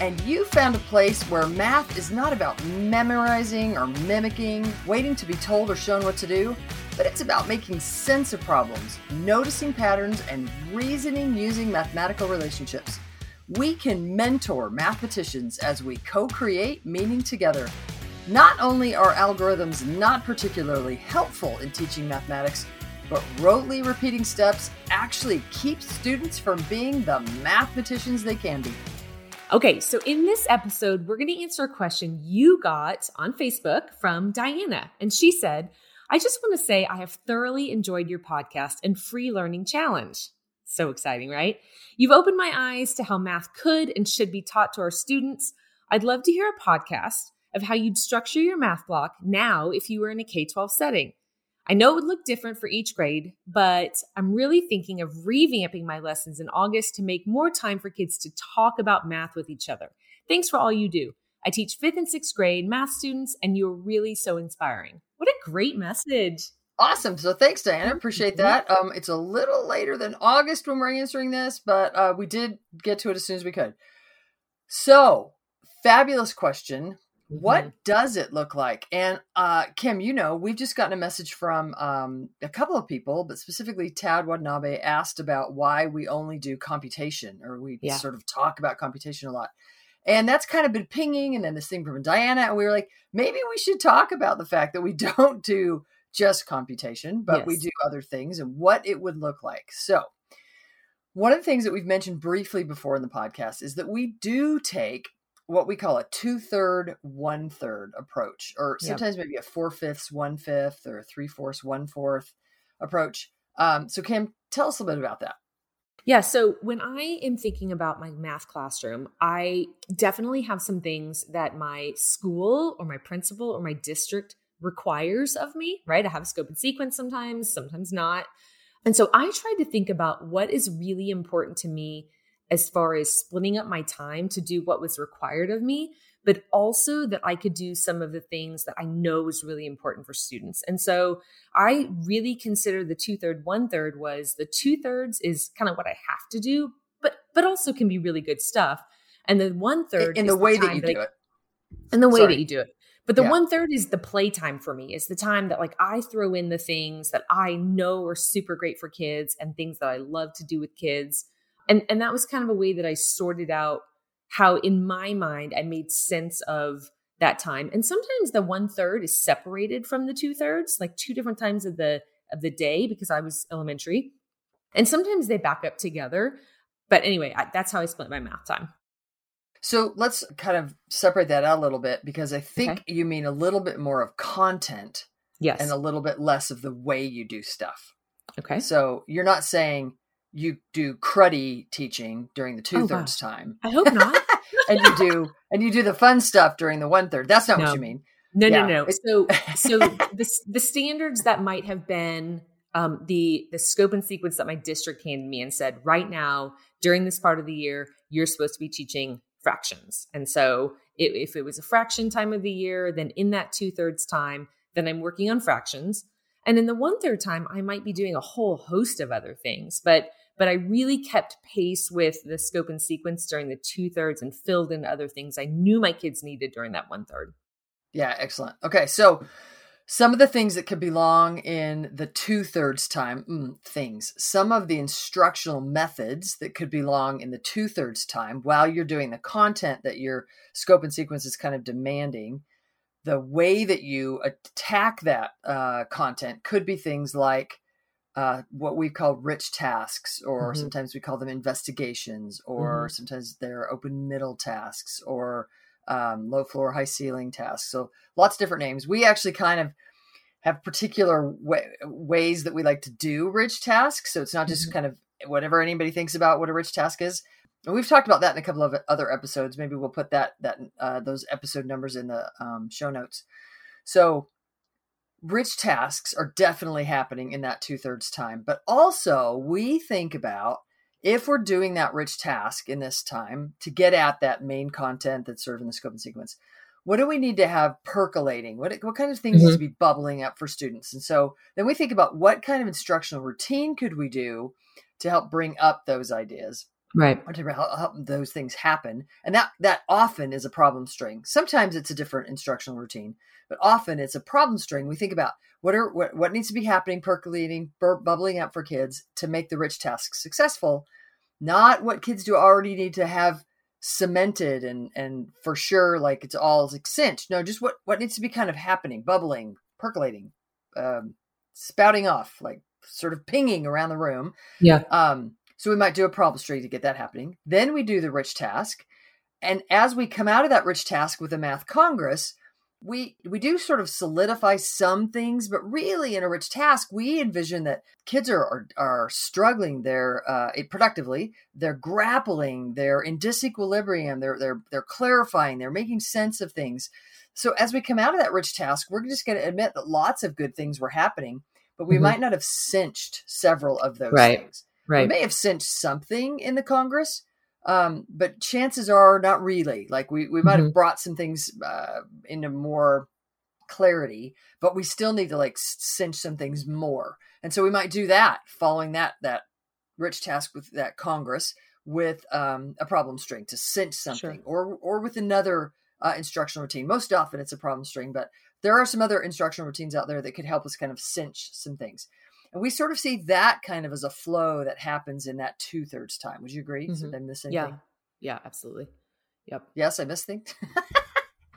and you found a place where math is not about memorizing or mimicking, waiting to be told or shown what to do, but it's about making sense of problems, noticing patterns, and reasoning using mathematical relationships. We can mentor mathematicians as we co create meaning together. Not only are algorithms not particularly helpful in teaching mathematics, but rotely repeating steps actually keep students from being the mathematicians they can be. Okay, so in this episode, we're going to answer a question you got on Facebook from Diana. And she said, I just want to say I have thoroughly enjoyed your podcast and free learning challenge. So exciting, right? You've opened my eyes to how math could and should be taught to our students. I'd love to hear a podcast of how you'd structure your math block now if you were in a K 12 setting. I know it would look different for each grade, but I'm really thinking of revamping my lessons in August to make more time for kids to talk about math with each other. Thanks for all you do. I teach fifth and sixth grade math students, and you're really so inspiring. What a great message. Awesome. So thanks, Diana. Appreciate that. Um, it's a little later than August when we're answering this, but uh, we did get to it as soon as we could. So, fabulous question. What mm-hmm. does it look like? And uh, Kim, you know, we've just gotten a message from um, a couple of people, but specifically Tad Watanabe asked about why we only do computation or we yeah. sort of talk about computation a lot. And that's kind of been pinging. And then this thing from Diana, and we were like, maybe we should talk about the fact that we don't do just computation, but yes. we do other things and what it would look like. So, one of the things that we've mentioned briefly before in the podcast is that we do take what we call a two third, one third approach, or sometimes yep. maybe a four fifths, one fifth, or a three fourths, one fourth approach. Um, so, Kim, tell us a little bit about that. Yeah. So when I am thinking about my math classroom, I definitely have some things that my school or my principal or my district requires of me, right? I have a scope and sequence sometimes, sometimes not. And so I tried to think about what is really important to me as far as splitting up my time to do what was required of me, but also that I could do some of the things that I know is really important for students. And so I really consider the two third, one third was the two thirds is kind of what I have to do, but but also can be really good stuff. And the one third in the way the that you that do I, it. In the way Sorry. that you do it. But the yeah. one third is the playtime for me. Is the time that like I throw in the things that I know are super great for kids and things that I love to do with kids and and that was kind of a way that i sorted out how in my mind i made sense of that time. And sometimes the one third is separated from the two thirds like two different times of the of the day because i was elementary. And sometimes they back up together. But anyway I, that's how i split my math time. So let's kind of separate that out a little bit because i think okay. you mean a little bit more of content yes. and a little bit less of the way you do stuff. Okay. So you're not saying you do cruddy teaching during the two thirds oh, time. I hope not. and you do and you do the fun stuff during the one third. That's not no. what you mean. No, yeah. no, no. So so the the standards that might have been um, the the scope and sequence that my district handed me and said, right now during this part of the year, you're supposed to be teaching fractions. And so it, if it was a fraction time of the year, then in that two thirds time, then I'm working on fractions. And in the one third time, I might be doing a whole host of other things, but but I really kept pace with the scope and sequence during the two thirds and filled in other things I knew my kids needed during that one third. Yeah, excellent. Okay, so some of the things that could belong in the two thirds time mm, things, some of the instructional methods that could belong in the two thirds time while you're doing the content that your scope and sequence is kind of demanding. The way that you attack that uh, content could be things like uh, what we call rich tasks, or mm-hmm. sometimes we call them investigations, or mm-hmm. sometimes they're open middle tasks, or um, low floor, high ceiling tasks. So lots of different names. We actually kind of have particular way, ways that we like to do rich tasks. So it's not just mm-hmm. kind of whatever anybody thinks about what a rich task is. And we've talked about that in a couple of other episodes. Maybe we'll put that that uh, those episode numbers in the um, show notes. So rich tasks are definitely happening in that two thirds time. But also, we think about if we're doing that rich task in this time to get at that main content that's sort of in the scope and sequence, what do we need to have percolating? What, what kind of things mm-hmm. need to be bubbling up for students? And so then we think about what kind of instructional routine could we do to help bring up those ideas right to help, help those things happen and that that often is a problem string sometimes it's a different instructional routine but often it's a problem string. We think about what are what, what needs to be happening, percolating, bur- bubbling up for kids to make the rich tasks successful, not what kids do already need to have cemented and and for sure like it's all like cinched. No, just what what needs to be kind of happening, bubbling, percolating, um, spouting off, like sort of pinging around the room. Yeah. Um, so we might do a problem string to get that happening. Then we do the rich task. And as we come out of that rich task with the math congress, we we do sort of solidify some things but really in a rich task we envision that kids are are, are struggling they're uh, productively they're grappling they're in disequilibrium they're they're they're clarifying they're making sense of things so as we come out of that rich task we're just going to admit that lots of good things were happening but we mm-hmm. might not have cinched several of those right. things right we may have cinched something in the congress um, but chances are not really. Like we we might mm-hmm. have brought some things uh, into more clarity, but we still need to like cinch some things more. And so we might do that following that that rich task with that Congress with um, a problem string to cinch something, sure. or or with another uh, instructional routine. Most often it's a problem string, but there are some other instructional routines out there that could help us kind of cinch some things. And we sort of see that kind of as a flow that happens in that two thirds time. Would you agree? Mm-hmm. Did I miss anything? Yeah. Yeah, absolutely. Yep. Yes, I missed things.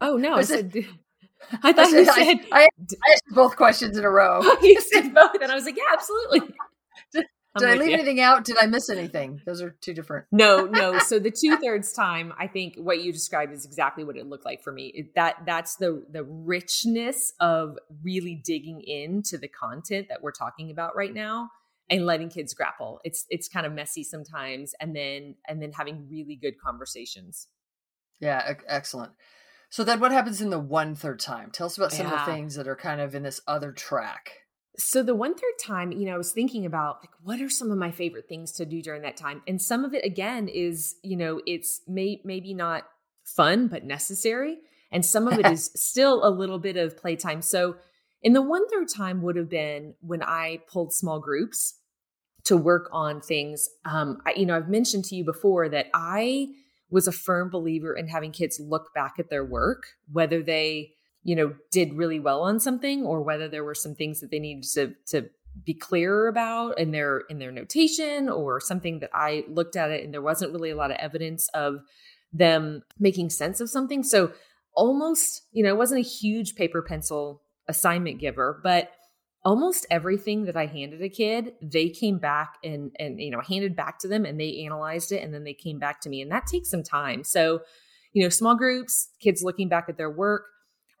oh no, I, said, I thought I said, you said I, I, I asked both questions in a row. you said both, and I was like, yeah, absolutely. Did I leave you. anything out? Did I miss anything? Those are two different. no, no. So the two thirds time, I think what you described is exactly what it looked like for me. It, that that's the the richness of really digging into the content that we're talking about right now and letting kids grapple. It's it's kind of messy sometimes, and then and then having really good conversations. Yeah, excellent. So then, what happens in the one third time? Tell us about some yeah. of the things that are kind of in this other track. So the one third time, you know, I was thinking about like what are some of my favorite things to do during that time, and some of it again is you know it's may maybe not fun but necessary, and some of it is still a little bit of playtime. So in the one third time would have been when I pulled small groups to work on things. Um, I, you know, I've mentioned to you before that I was a firm believer in having kids look back at their work, whether they you know did really well on something or whether there were some things that they needed to to be clearer about in their in their notation or something that I looked at it and there wasn't really a lot of evidence of them making sense of something. So almost, you know, it wasn't a huge paper pencil assignment giver, but almost everything that I handed a kid, they came back and and you know, handed back to them and they analyzed it and then they came back to me and that takes some time. So, you know, small groups, kids looking back at their work,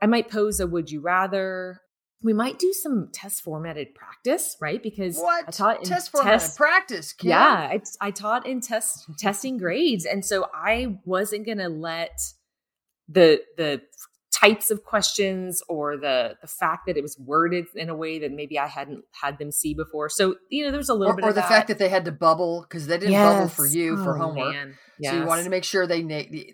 I might pose a would you rather. We might do some test formatted practice, right? Because what I taught in test formatted test, practice. Kim. Yeah, I, I taught in test testing grades, and so I wasn't going to let the the types of questions or the the fact that it was worded in a way that maybe I hadn't had them see before. So you know, there's a little or, bit or the that. fact that they had to bubble because they didn't yes. bubble for you oh, for homework. Yes. So you wanted to make sure they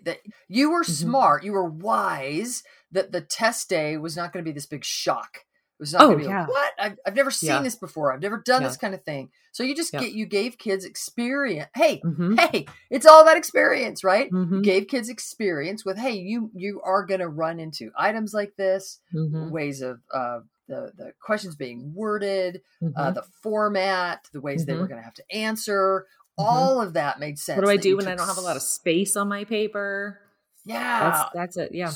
that you were mm-hmm. smart, you were wise that the test day was not going to be this big shock It was not Oh, going to be yeah. like, what? I've, I've never seen Yeah. this before. I've never done Yeah. this kind of thing. So you just get, you gave kids experience. Hey, Mhm. hey, it's all about experience, right? You Mhm. gave kids experience with, hey, you, you are going to run into items like this, Mhm. ways of, uh, the, the questions being worded, uh, Mhm. the format, the ways they were Mhm. going to have to answer. Mhm. All of that made sense. What do I do when I don't have a lot of space on my paper? Yeah, That's that's it. Yeah.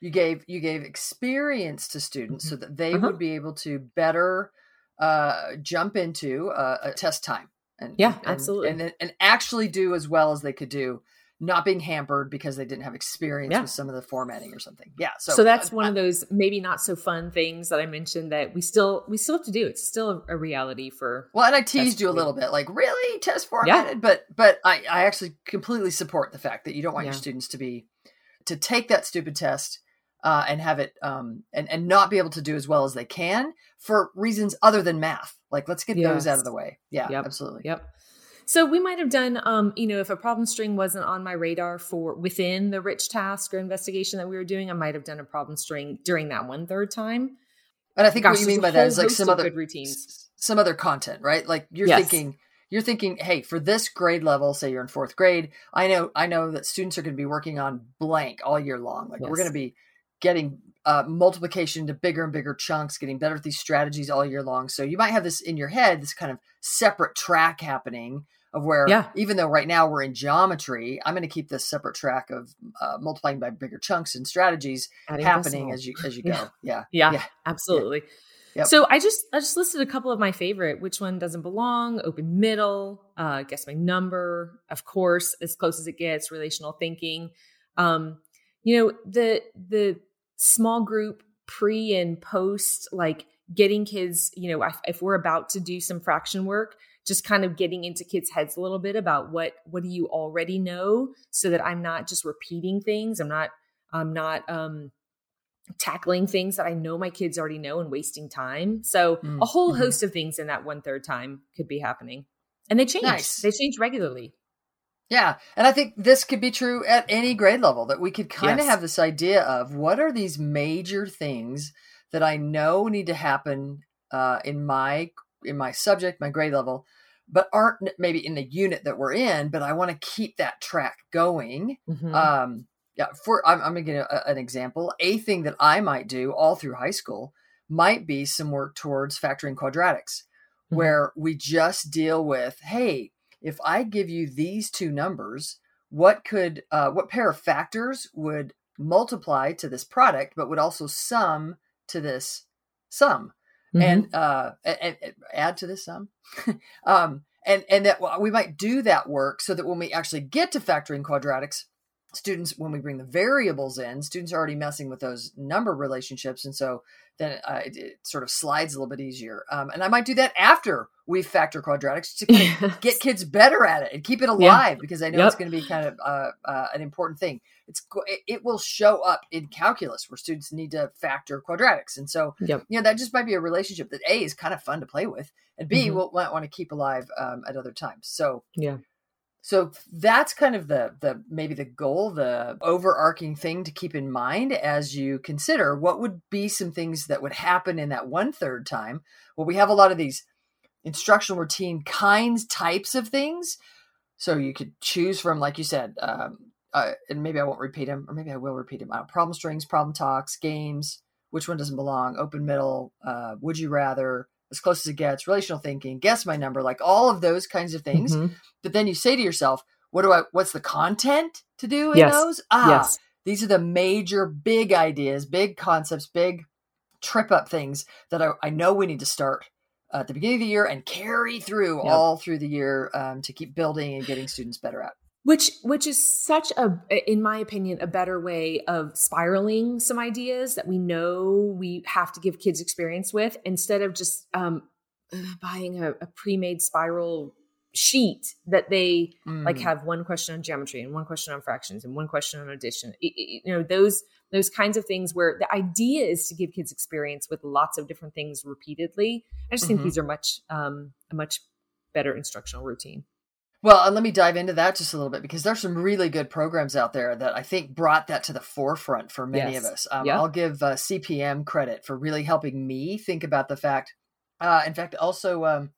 You gave you gave experience to students so that they Uh-huh. would be able to better uh, jump into a, a test time and Yeah, and- absolutely. and, and actually do as well as they could do not being hampered because they didn't have experience Yeah. with some of the formatting or something yeah so, So, that's one of those maybe not so fun things that I mentioned that we still we still have to do. It's still a, a reality for well and i teased you a little bit like really test formatted but but I, I actually completely support the fact that you don't want your students to be to take that stupid test uh, and have it um, and and not be able to do as well as they can for reasons other than math. Like let's get those out of the way. Yeah, Yep. absolutely. Yep. So we might have done, um, you know, if a problem string wasn't on my radar for within the rich task or investigation that we were doing, I might have done a problem string during that one third time. And I think Gosh, what you mean by that is like some other routines. some other content, right? Like you're Yes. thinking you're thinking, hey, for this grade level, say you're in fourth grade, I know I know that students are going to be working on blank all year long. Like we're going to be getting uh, multiplication into bigger and bigger chunks, getting better at these strategies all year long. So you might have this in your head, this kind of separate track happening of where, Yeah. even though right now we're in geometry, I'm going to keep this separate track of uh, multiplying by bigger chunks and strategies Adding happening as you as you go. Yeah, Yeah, Yeah. absolutely. Yep. So I just I just listed a couple of my favorite. Which one doesn't belong? Open middle. Uh, guess my number. Of course, as close as it gets. Relational thinking. Um, you know the the small group pre and post like getting kids. You know if, if we're about to do some fraction work, just kind of getting into kids' heads a little bit about what what do you already know, so that I'm not just repeating things. I'm not I'm not um tackling things that I know my kids already know and wasting time. So Mm, a whole mhm. host of things in that one third time could be happening. And they change. Nice. They change regularly. Yeah. And I think this could be true at any grade level that we could kind of have this idea of what are these major things that I know need to happen uh, in my in my subject, my grade level, but aren't maybe in the unit that we're in, but I want to keep that track going. Mhm. Um, yeah, for I'm, I'm gonna give a, an example. A thing that I might do all through high school might be some work towards factoring quadratics, Mhm. where we just deal with, hey, if I give you these two numbers, what could uh, what pair of factors would multiply to this product, but would also sum to this sum? Mhm. and uh and, and add to this sum um and and that we might do that work so that when we actually get to factoring quadratics students when we bring the variables in students are already messing with those number relationships and so then uh, it, it sort of slides a little bit easier um, and i might do that after we factor quadratics to kind get kids better at it and keep it alive because I know it's going to be kind of uh, uh, an important thing. It's it, will show up in calculus where students need to factor quadratics, and so Yep. you know that just might be a relationship that a is kind of fun to play with, and b Mhm. will might want to keep alive um, at other times. So yeah. so that's kind of the the maybe the goal, the overarching thing to keep in mind as you consider what would be some things that would happen in that one third time. Well, we have a lot of these instructional routine kinds, types of things. So you could choose from, like you said, um, uh, and maybe I won't repeat them, or maybe I will repeat them. Problem strings, problem talks, games. Which one doesn't belong? Open middle. Uh, would you rather? As close as it gets. Relational thinking. Guess my number. Like all of those kinds of things Mhm. but then you say to yourself what do i what's the content to do in Yes. those ah yes. these are the major big ideas big concepts big trip up things that I, I know we need to start at the beginning of the year and carry through Yep. all through the year um, to keep building and getting students better at Which which is such a in my opinion a better way of spiraling some ideas that we know we have to give kids experience with instead of just um buying a, a pre-made spiral sheet that they like Mm. have one question on geometry and one question on fractions and one question on addition I- I- you know those those kinds of things where the idea is to give kids experience with lots of different things repeatedly i just think Mhm. these are much um a much better instructional routine Well, and let me dive into that just a little bit because there's some really good programs out there that I think brought that to the forefront for many Yes. of us. Um, Yep. I'll give uh, CPM credit for really helping me think about the fact. Uh, in fact, also, um,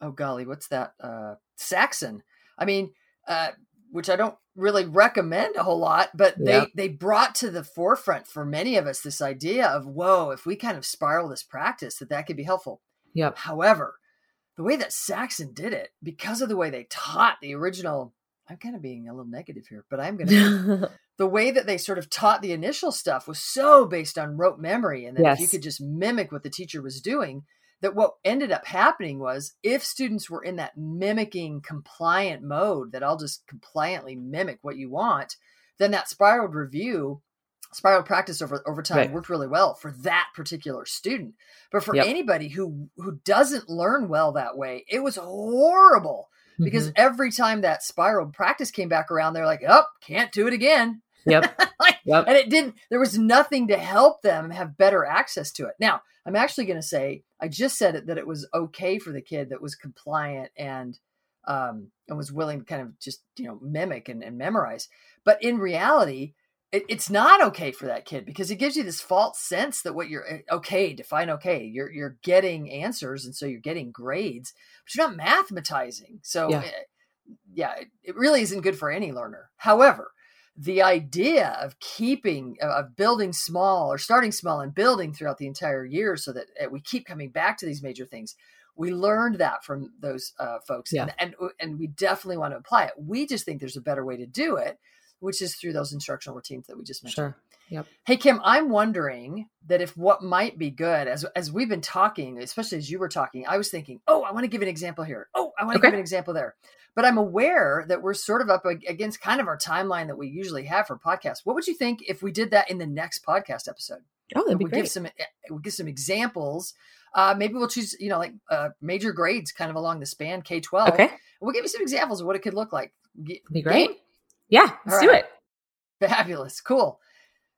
oh golly, what's that? Uh, Saxon. I mean, uh, which I don't really recommend a whole lot, but they Yep. they brought to the forefront for many of us this idea of whoa, if we kind of spiral this practice, that that could be helpful. Yep. However, the way that Saxon did it, because of the way they taught the original, I'm kind of being a little negative here, but I'm going to. the way that they sort of taught the initial stuff was so based on rote memory, and that if you could just mimic what the teacher was doing, that what ended up happening was if students were in that mimicking compliant mode, that I'll just compliantly mimic what you want, then that spiraled review spiral practice over over time Right. worked really well for that particular student but for Yep. anybody who who doesn't learn well that way it was horrible because Mhm. every time that spiral practice came back around they're like oh can't do it again Yep. like, Yep. and it didn't there was nothing to help them have better access to it now i'm actually going to say i just said it that it was okay for the kid that was compliant and um and was willing to kind of just you know mimic and, and memorize but in reality it, it's not okay for that kid because it gives you this false sense that what you're eh, okay define okay you're you're getting answers and so you're getting grades but you're not mathematizing so Yeah. eh, yeah it, it really isn't good for any learner however the idea of keeping uh, of building small or starting small and building throughout the entire year so that uh, we keep coming back to these major things we learned that from those uh, folks Yeah. and, and and we definitely want to apply it we just think there's a better way to do it which is through those instructional routines that we just mentioned Sure. Yep. Hey Kim, I'm wondering that if what might be good as as we've been talking, especially as you were talking, I was thinking, oh, I want to give an example here. Oh, I want to Okay. give an example there. But I'm aware that we're sort of up against kind of our timeline that we usually have for podcasts. What would you think if we did that in the next podcast episode? Oh, that'd be we give great. some we give some examples. Uh, maybe we'll choose, you know, like uh, major grades kind of along the span K twelve. Okay. We'll give you some examples of what it could look like. G- be great. game? Yeah. Let's All do it. Fabulous. Cool.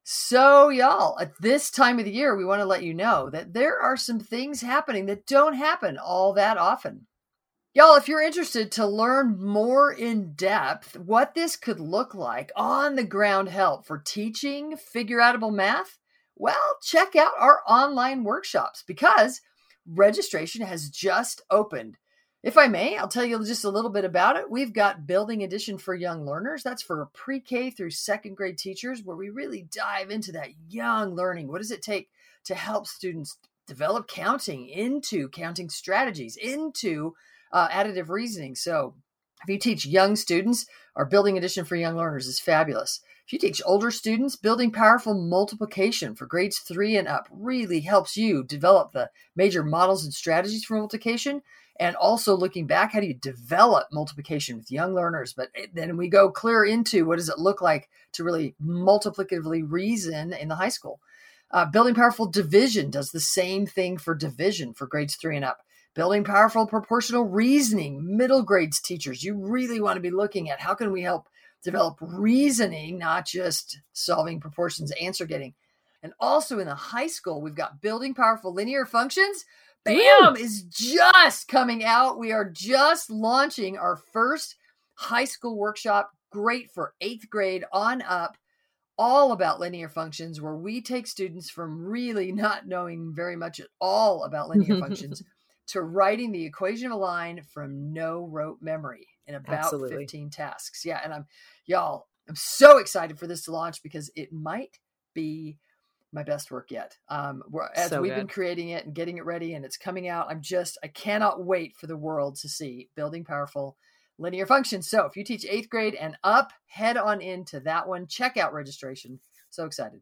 So, y'all, at this time of the year, we want to let you know that there are some things happening that don't happen all that often. Y'all, if you're interested to learn more in depth what this could look like on the ground help for teaching figure outable math, well, check out our online workshops because registration has just opened. If I may, I'll tell you just a little bit about it. We've got Building Addition for Young Learners. That's for pre K through second grade teachers, where we really dive into that young learning. What does it take to help students develop counting into counting strategies, into uh, additive reasoning? So, if you teach young students, our Building Addition for Young Learners is fabulous. If you teach older students, building powerful multiplication for grades three and up really helps you develop the major models and strategies for multiplication and also looking back how do you develop multiplication with young learners? But then we go clear into what does it look like to really multiplicatively reason in the high school. Uh, building powerful division does the same thing for division for grades three and up. Building powerful proportional reasoning middle grades teachers you really want to be looking at how can we help develop reasoning not just solving proportions answer getting. And also in the high school we've got building powerful linear functions Bam is just coming out. We are just launching our first high school workshop, great for eighth grade on up, all about linear functions, where we take students from really not knowing very much at all about linear functions to writing the equation of a line from no rote memory in about Absolutely. 15 tasks. Yeah. And I'm, y'all, I'm so excited for this to launch because it might be my best work yet. Um, we're, as So we've been creating it and getting it ready and it's coming out, I'm just, I cannot wait for the world to see building powerful linear functions. So if you teach eighth grade and up, head on into that one. Check out registration. So excited.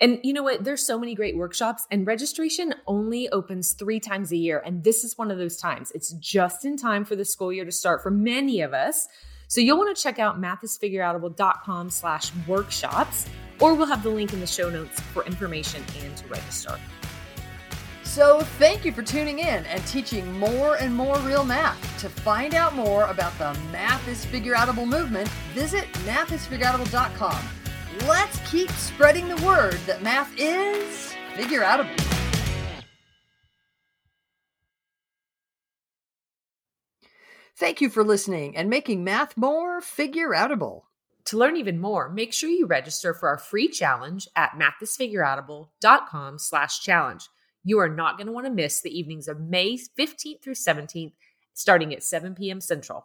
And you know what? There's so many great workshops, and registration only opens three times a year. And this is one of those times. It's just in time for the school year to start for many of us. So you'll want to check out mathisfigureoutable.com slash workshops, or we'll have the link in the show notes for information and to register. So thank you for tuning in and teaching more and more real math. To find out more about the Math is Figureoutable movement, visit mathisfigureoutable.com. Let's keep spreading the word that math is figureoutable. Thank you for listening and making math more figure outable. To learn even more, make sure you register for our free challenge at mathisfigureoutable.com slash challenge. You are not going to want to miss the evenings of May 15th through 17th, starting at 7 p.m. Central.